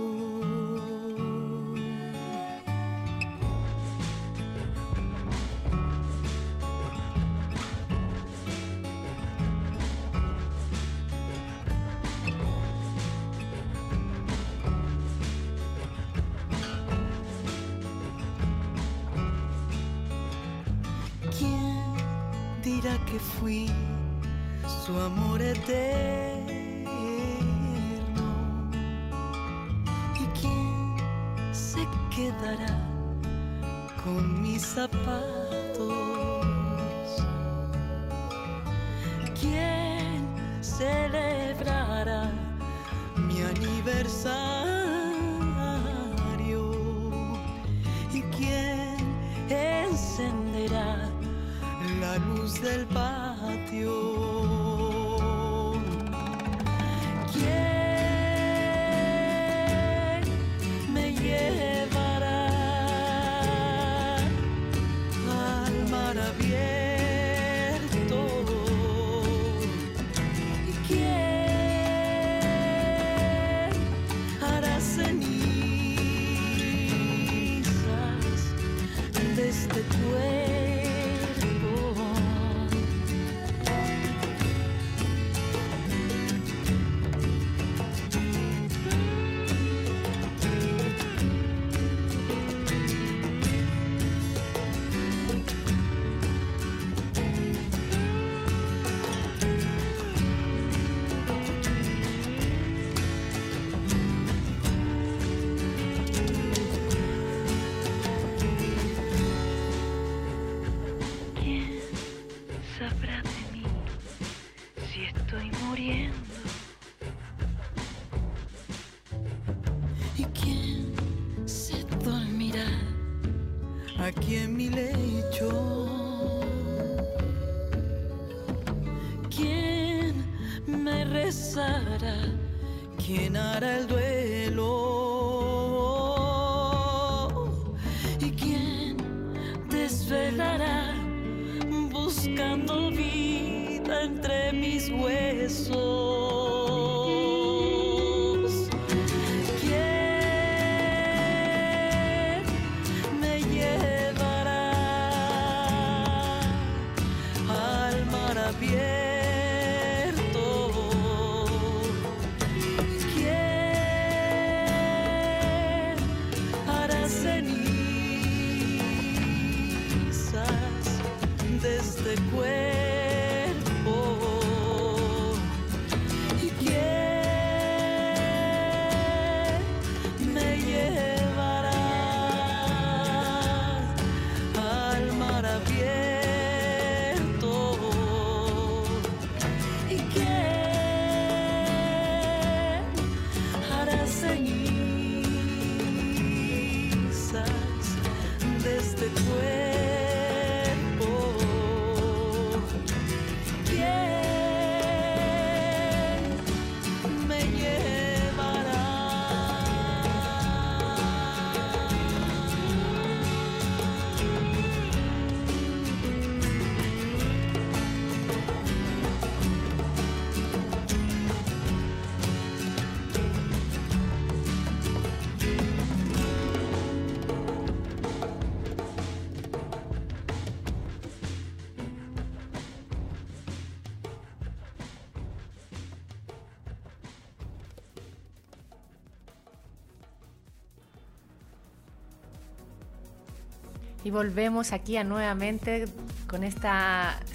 Y volvemos aquí a nuevamente con este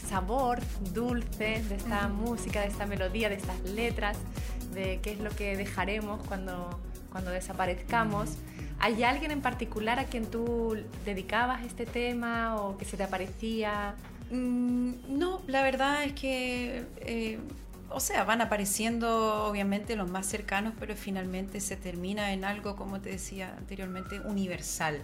sabor dulce de esta música, de esta melodía, de estas letras, de qué es lo que dejaremos cuando, cuando desaparezcamos. ¿Hay alguien en particular a quien tú dedicabas este tema o que se te aparecía? Mm, no, la verdad es que, eh, o sea, van apareciendo obviamente los más cercanos, pero finalmente se termina en algo, como te decía anteriormente, universal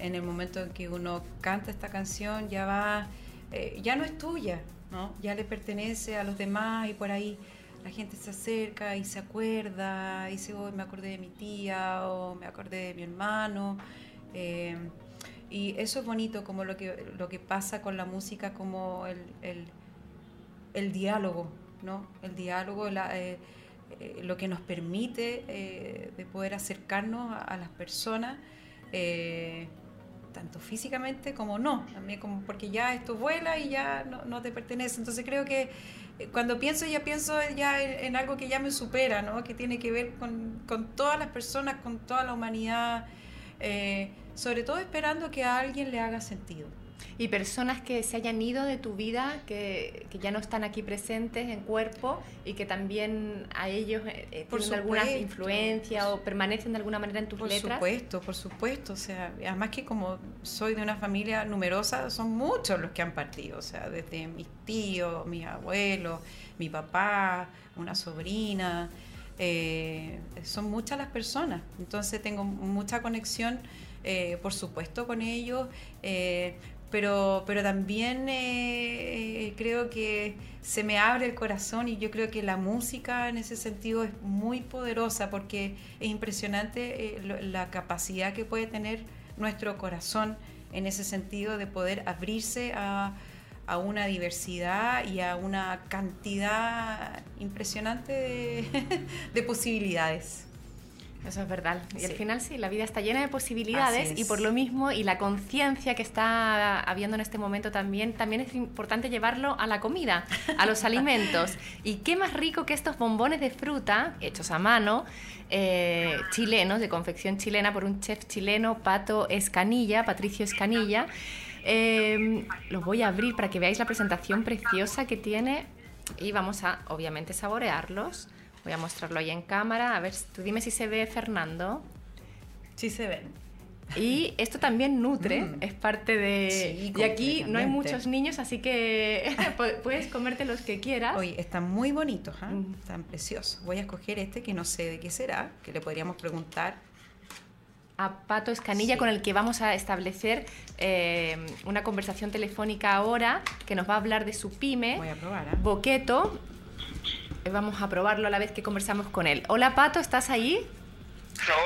en el momento en que uno canta esta canción ya va, eh, ya no es tuya, ¿no? Ya le pertenece a los demás y por ahí la gente se acerca y se acuerda y dice, oh, me acordé de mi tía o me acordé de mi hermano. Eh, y eso es bonito como lo que, lo que pasa con la música, como el, el, diálogo, ¿no? El diálogo, eh, lo que nos permite de poder acercarnos a, las personas tanto físicamente como no, también como porque ya esto vuela y ya no, te pertenece. Entonces creo que eh, cuando pienso ya pienso ya en, algo que ya me supera, ¿no? que tiene que ver con, todas las personas, con toda la humanidad, eh, sobre todo esperando que a alguien le haga sentido y personas que se hayan ido de tu vida, que, que ya no están aquí presentes en cuerpo y que también a ellos eh, eh tienen alguna influencia o permanecen de alguna manera en tus letras. Por supuesto, por supuesto. O sea, además que como soy de una familia numerosa, son muchos los que han partido. O sea, desde mis tíos, mis abuelos, mi papá, una sobrina. Eh, son muchas las personas. Entonces tengo mucha conexión. Eh, por supuesto con ellos, eh, pero, pero también eh, creo que se me abre el corazón y yo creo que la música en ese sentido es muy poderosa porque es impresionante eh, la capacidad que puede tener nuestro corazón en ese sentido de poder abrirse a, a una diversidad y a una cantidad impresionante de, de posibilidades. Eso es verdad. Y al final sí, la vida está llena de posibilidades y por lo mismo y la conciencia que está habiendo en este momento también, también es importante llevarlo a la comida, a los alimentos. Y qué más rico que estos bombones de fruta hechos a mano, eh, chilenos, de confección chilena por un chef chileno, Pato Escanilla, Patricio Escanilla. Eh, los voy a abrir para que veáis la presentación preciosa que tiene y vamos a obviamente saborearlos. Voy a mostrarlo ahí en cámara. A ver, tú dime si se ve Fernando. Sí se ve. Y esto también nutre, mm. es parte de... y aquí no hay muchos niños, así que puedes comerte los que quieras. Oye, están muy bonitos, ¿eh? están preciosos. Voy a escoger este que no sé de qué será, que le podríamos preguntar a Pato Escanilla, con el que vamos a establecer eh, una conversación telefónica ahora, que nos va a hablar de su pyme, Voy a probar, ¿eh? Boqueto, Vamos a probarlo a la vez que conversamos con él. Hola Pato, ¿estás ahí?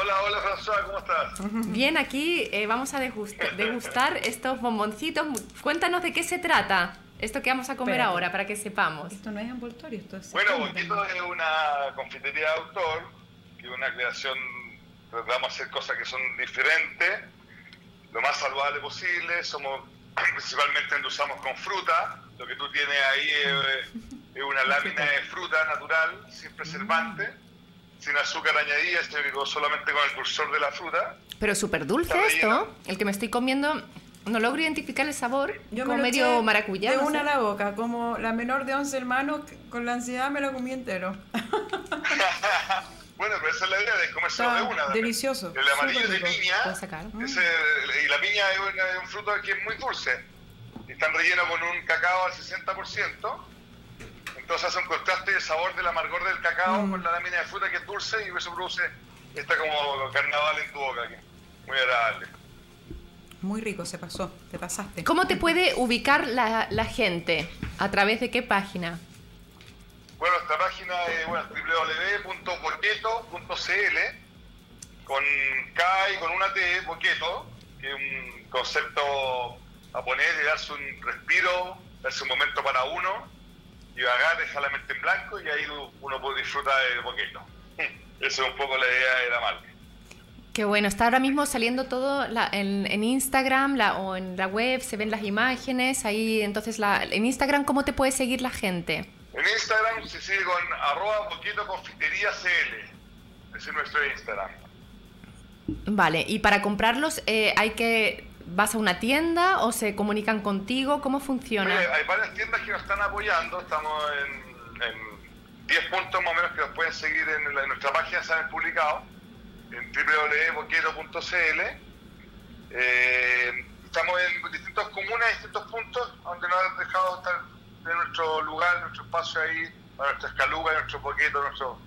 Hola, hola François, ¿cómo estás? Bien, aquí eh, vamos a degustar, estos bomboncitos. Cuéntanos de qué se trata esto que vamos a comer ahora, para que sepamos. Esto no es envoltorio, esto es... Bueno, Boquito es una confitería de autor, que es una creación, tratamos de hacer cosas que son diferentes, lo más saludable posible, somos principalmente endulzamos con fruta, lo que tú tienes ahí es es una lámina de fruta natural, sin preservante, sin azúcar añadida, solamente con el cursor de la fruta. Pero súper dulce esto. El que me estoy comiendo, no logro identificar el sabor, Yo como medio maracuyá. De una a la boca, como la menor de 11 hermanos, con la ansiedad me lo comí entero. bueno, pero esa es la idea de comérselo de una. Delicioso. El amarillo de piña. y la piña es, un fruto que es muy dulce. Están rellenos con un cacao al 60%. Entonces hace un contraste de sabor del amargor del cacao mm. con la lámina de fruta que es dulce y eso produce esta como carnaval en tu boca aquí. Muy agradable. Muy rico, se pasó, te pasaste. ¿Cómo te puede ubicar la, la gente? ¿A través de qué página? Bueno, esta página es bueno, con K y con una T, Boqueto, que es un concepto japonés de darse un respiro, darse un momento para uno y vagar solamente en blanco y ahí uno puede disfrutar de poquito. Esa es un poco la idea de la marca. Qué bueno, está ahora mismo saliendo todo en, Instagram o en la web, se ven las imágenes, ahí entonces la, en Instagram, ¿cómo te puede seguir la gente? En Instagram se sigue con arroba poquito confitería CL, ese es nuestro Instagram. Vale, y para comprarlos eh, hay que vas a una tienda o se comunican contigo? ¿Cómo funciona? hay varias tiendas que nos están apoyando, estamos en, 10 puntos más o menos que nos pueden seguir en, nuestra página, se han publicado, en www.boquero.cl. Eh, estamos en distintas comunas, distintos puntos, donde nos han dejado estar en nuestro lugar, nuestro espacio ahí, para nuestras calugas, nuestros boquetos, nuestros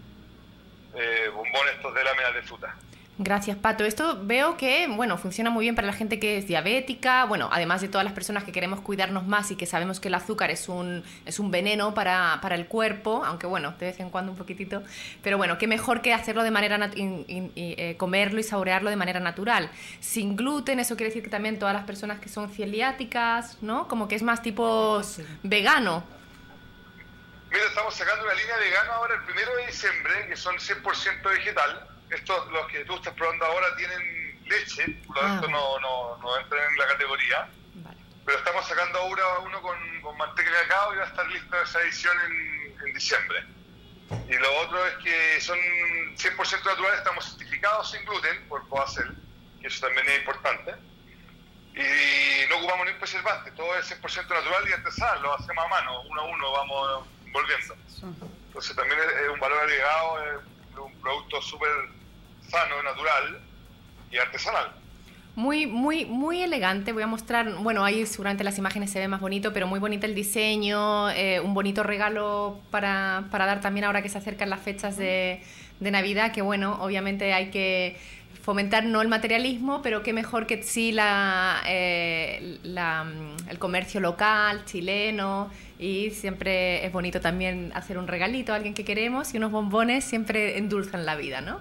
eh, bombones estos de láminas de fruta. Gracias, Pato. Esto veo que, bueno, funciona muy bien para la gente que es diabética, bueno, además de todas las personas que queremos cuidarnos más y que sabemos que el azúcar es un, es un veneno para, para el cuerpo, aunque bueno, de vez en cuando un poquitito, pero bueno, qué mejor que hacerlo de manera, eh, comerlo y saborearlo de manera natural. Sin gluten, eso quiere decir que también todas las personas que son celiáticas, ¿no? Como que es más tipo vegano. Mira, estamos sacando una línea vegana ahora el primero de diciembre, que son 100% vegetal estos, los que tú estás probando ahora tienen leche, por lo ah. tanto no, no, no, entran en la categoría. Pero estamos sacando ahora uno con, con, manteca de cacao y va a estar lista esa edición en, en diciembre. Y lo otro es que son 100% naturales, estamos certificados sin gluten por Coacel, que eso también es importante. Y no ocupamos ni un preservante, todo es 100% natural y artesanal, lo hacemos a mano, uno a uno vamos volviendo. Entonces también es, un valor agregado, es un producto súper sano, natural y artesanal. Muy, muy, muy elegante. Voy a mostrar, bueno, ahí seguramente las imágenes se ven más bonito, pero muy bonito el diseño, eh, un bonito regalo para, para, dar también ahora que se acercan las fechas de, de Navidad, que bueno, obviamente hay que fomentar no el materialismo, pero qué mejor que sí la, eh, la, el comercio local, chileno, y siempre es bonito también hacer un regalito a alguien que queremos y unos bombones siempre endulzan la vida, ¿no?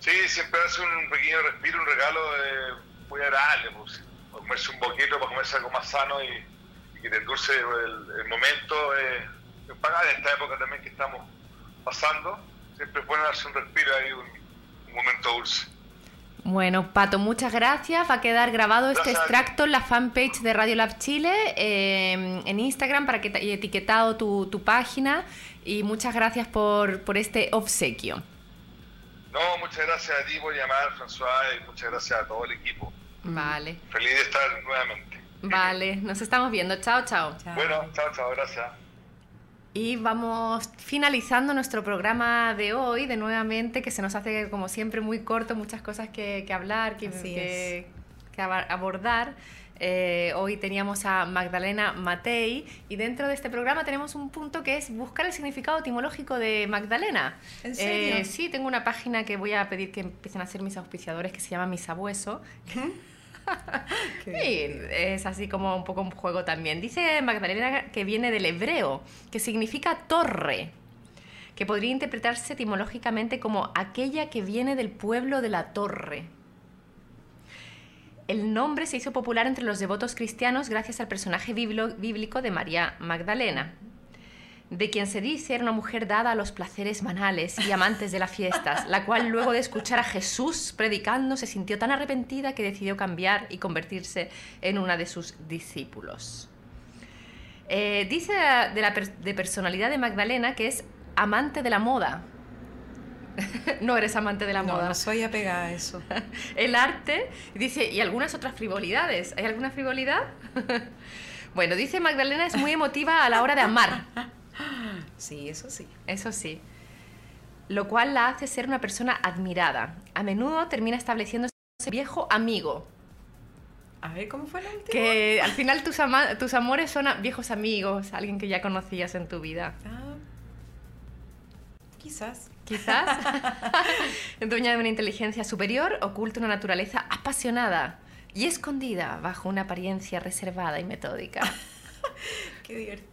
Sí, siempre hace un pequeño respiro, un regalo eh, muy agradable, pues, comerse un poquito para comerse algo más sano y, que te endulce el, momento. Eh, en esta época también que estamos pasando, siempre es bueno darse un respiro ahí, un, momento dulce. Bueno, Pato, muchas gracias. Va a quedar grabado este extracto en la fanpage de Radio Lab Chile, eh, en Instagram, para que te etiquetado tu, tu página. Y muchas gracias por, por este obsequio. No, muchas gracias a ti por llamar, François, y muchas gracias a todo el equipo. Vale. Feliz de estar nuevamente. Vale, nos estamos viendo. Chao, chao. Bueno, chao, chao, gracias. Y vamos finalizando nuestro programa de hoy, de nuevamente, que se nos hace como siempre muy corto, muchas cosas que, hablar, que, que, que abordar. Eh, hoy teníamos a Magdalena Matei y dentro de este programa tenemos un punto que es buscar el significado etimológico de Magdalena. ¿En serio? Eh, sí, tengo una página que voy a pedir que empiecen a hacer mis auspiciadores que se llama Misabueso. sí, es así como un poco un juego también. Dice Magdalena que viene del hebreo, que significa torre, que podría interpretarse etimológicamente como aquella que viene del pueblo de la torre el nombre se hizo popular entre los devotos cristianos gracias al personaje bíblico de María Magdalena, de quien se dice era una mujer dada a los placeres banales y amantes de las fiestas, la cual luego de escuchar a Jesús predicando se sintió tan arrepentida que decidió cambiar y convertirse en una de sus discípulos. Eh, dice de la de personalidad de Magdalena que es amante de la moda, no eres amante de la moda. No soy apegada a eso. el arte, dice, y algunas otras frivolidades. ¿Hay alguna frivolidad? bueno, dice Magdalena es muy emotiva a la hora de amar. Sí, eso sí. Eso sí. Lo cual la hace ser una persona admirada. A menudo termina estableciéndose viejo amigo. A ver, ¿cómo fue la última? Que al final tus, tus amores son viejos amigos, alguien que ya conocías en tu vida. Ah, quizás quizás, dueña de una inteligencia superior, oculta una naturaleza apasionada y escondida bajo una apariencia reservada y metódica. Qué divertido.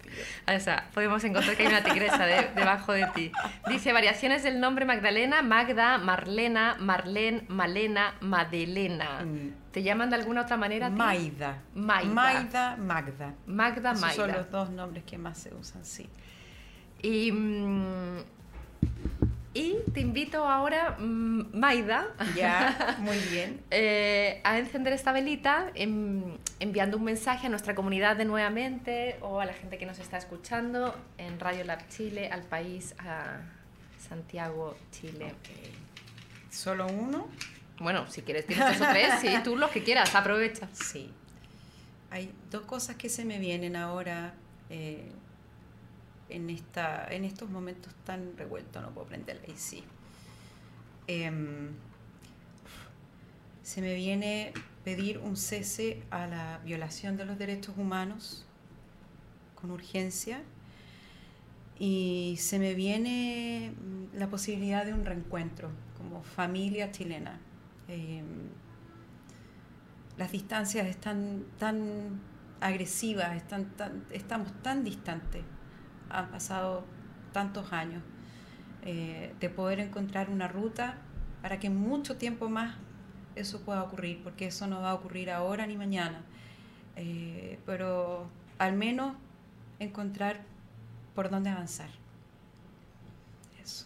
O sea, podemos encontrar que hay una tigresa debajo de ti. Dice variaciones del nombre Magdalena, Magda, Marlena, Marlene, Malena, Madelena. Mm. ¿Te llaman de alguna otra manera? Maida. Maida. Maida, Magda. Magda, Maida. son los dos nombres que más se usan, sí. Y mm, y te invito ahora, mm, Maida, ya, muy bien, eh, a encender esta velita enviando un mensaje a nuestra comunidad de nuevamente o a la gente que nos está escuchando en Radio Lab Chile, al país, a Santiago, Chile. ¿Solo uno? Bueno, si quieres tienes dos o tres, sí, tú lo que quieras, aprovecha. Sí. Hay dos cosas que se me vienen ahora eh, en, esta, en estos momentos tan revueltos, no puedo prenderla y sí. Em, se me viene pedir un cese a la violación de los derechos humanos con urgencia y se me viene mm, la posibilidad de un reencuentro como familia chilena. Em, las distancias están tan agresivas, están tan, estamos tan distantes, han pasado tantos años, eh, de poder encontrar una ruta para que mucho tiempo más eso pueda ocurrir, porque eso no va a ocurrir ahora ni mañana, eh, pero al menos encontrar por dónde avanzar. Eso.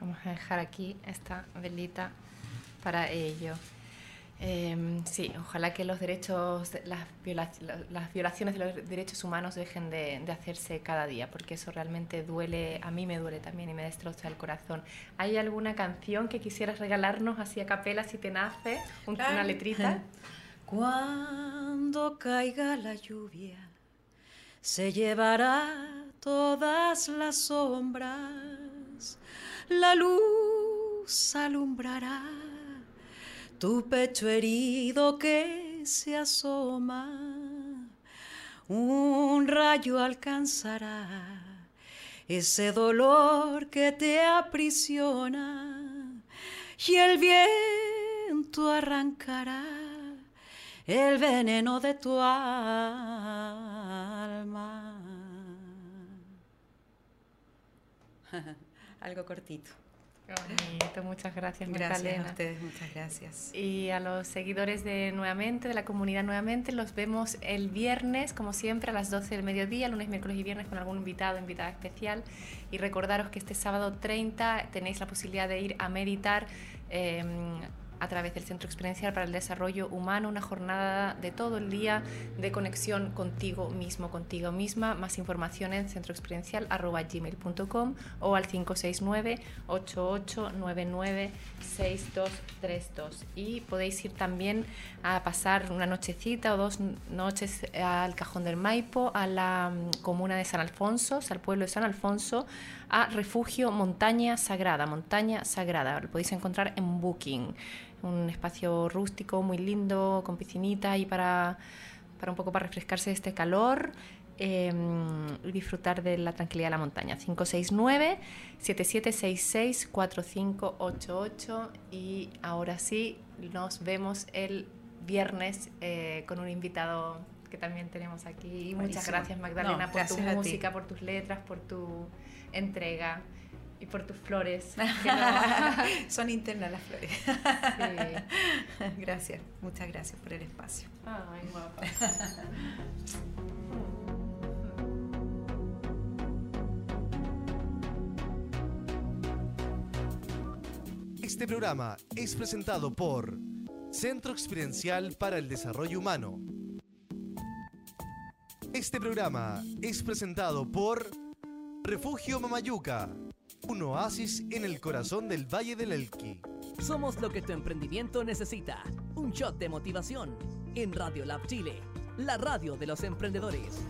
Vamos a dejar aquí esta velita para ello. Em, sí, ojalá que los derechos, las, las, violaciones de los derechos humanos dejen de, hacerse cada día, porque eso realmente duele, a mí me duele también y me destroza el corazón. ¿Hay alguna canción que quisieras regalarnos así a capela si te nace? ¿Una letrita? Cuando caiga la lluvia, se llevará todas las sombras, la luz alumbrará tu pecho herido que se asoma, un rayo alcanzará ese dolor que te aprisiona y el viento arrancará el veneno de tu alma. Algo cortito. Qué muchas gracias, Gracias a ustedes, muchas gracias. Y a los seguidores de Nuevamente, de la comunidad Nuevamente, los vemos el viernes, como siempre, a las 12 del mediodía, lunes, miércoles y viernes con algún invitado, invitada especial. Y recordaros que este sábado 30 tenéis la posibilidad de ir a meditar. Em, a través del Centro Experiencial para el Desarrollo Humano, una jornada de todo el día de conexión contigo mismo, contigo misma. Más información en centroexperiencial.gmail.com o al 569-8899-6232. Y podéis ir también a pasar una nochecita o dos noches al Cajón del Maipo, a la mm, comuna de San Alfonso, al pueblo de San Alfonso, a Refugio Montaña Sagrada, Montaña Sagrada. Lo podéis encontrar en Booking un espacio rústico muy lindo, con piscinita y para, para un poco para refrescarse de este calor em, y disfrutar de la tranquilidad de la montaña. 569-7766-4588 y ahora sí, nos vemos el viernes eh, con un invitado que también tenemos aquí. Muchas gracias Magdalena por tu música, por tus letras, por tu entrega y por tus flores. Son internas las flores. Gracias, muchas gracias por el espacio. Ay, guapa. Este programa es presentado por Centro Experiencial para el Desarrollo Humano. Este programa es presentado por Refugio Mamayuca un oasis en el corazón del Valle del Elqui. Somos lo que tu emprendimiento necesita. Un shot de motivación en Radio Lab Chile, la radio de los emprendedores.